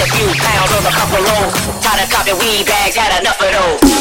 a few pounds on a couple rolls. Tired of copying weed bags, had enough of those.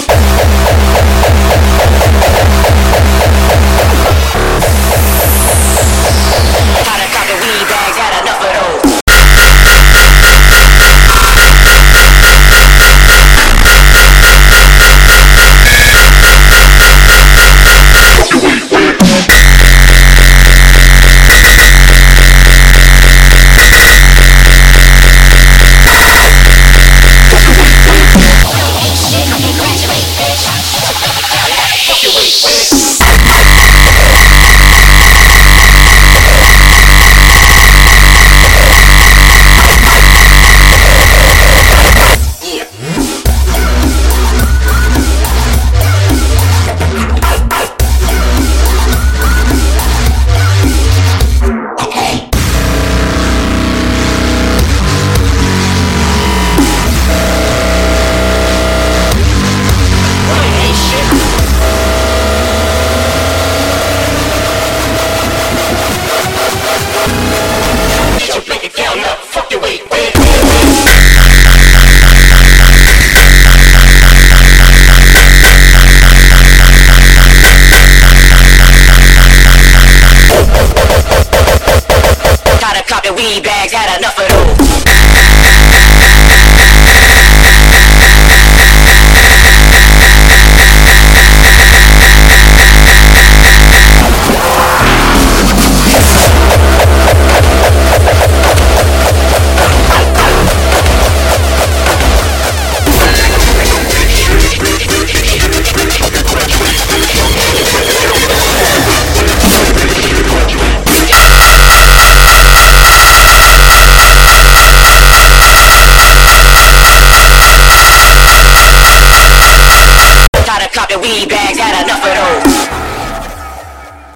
Tired be back.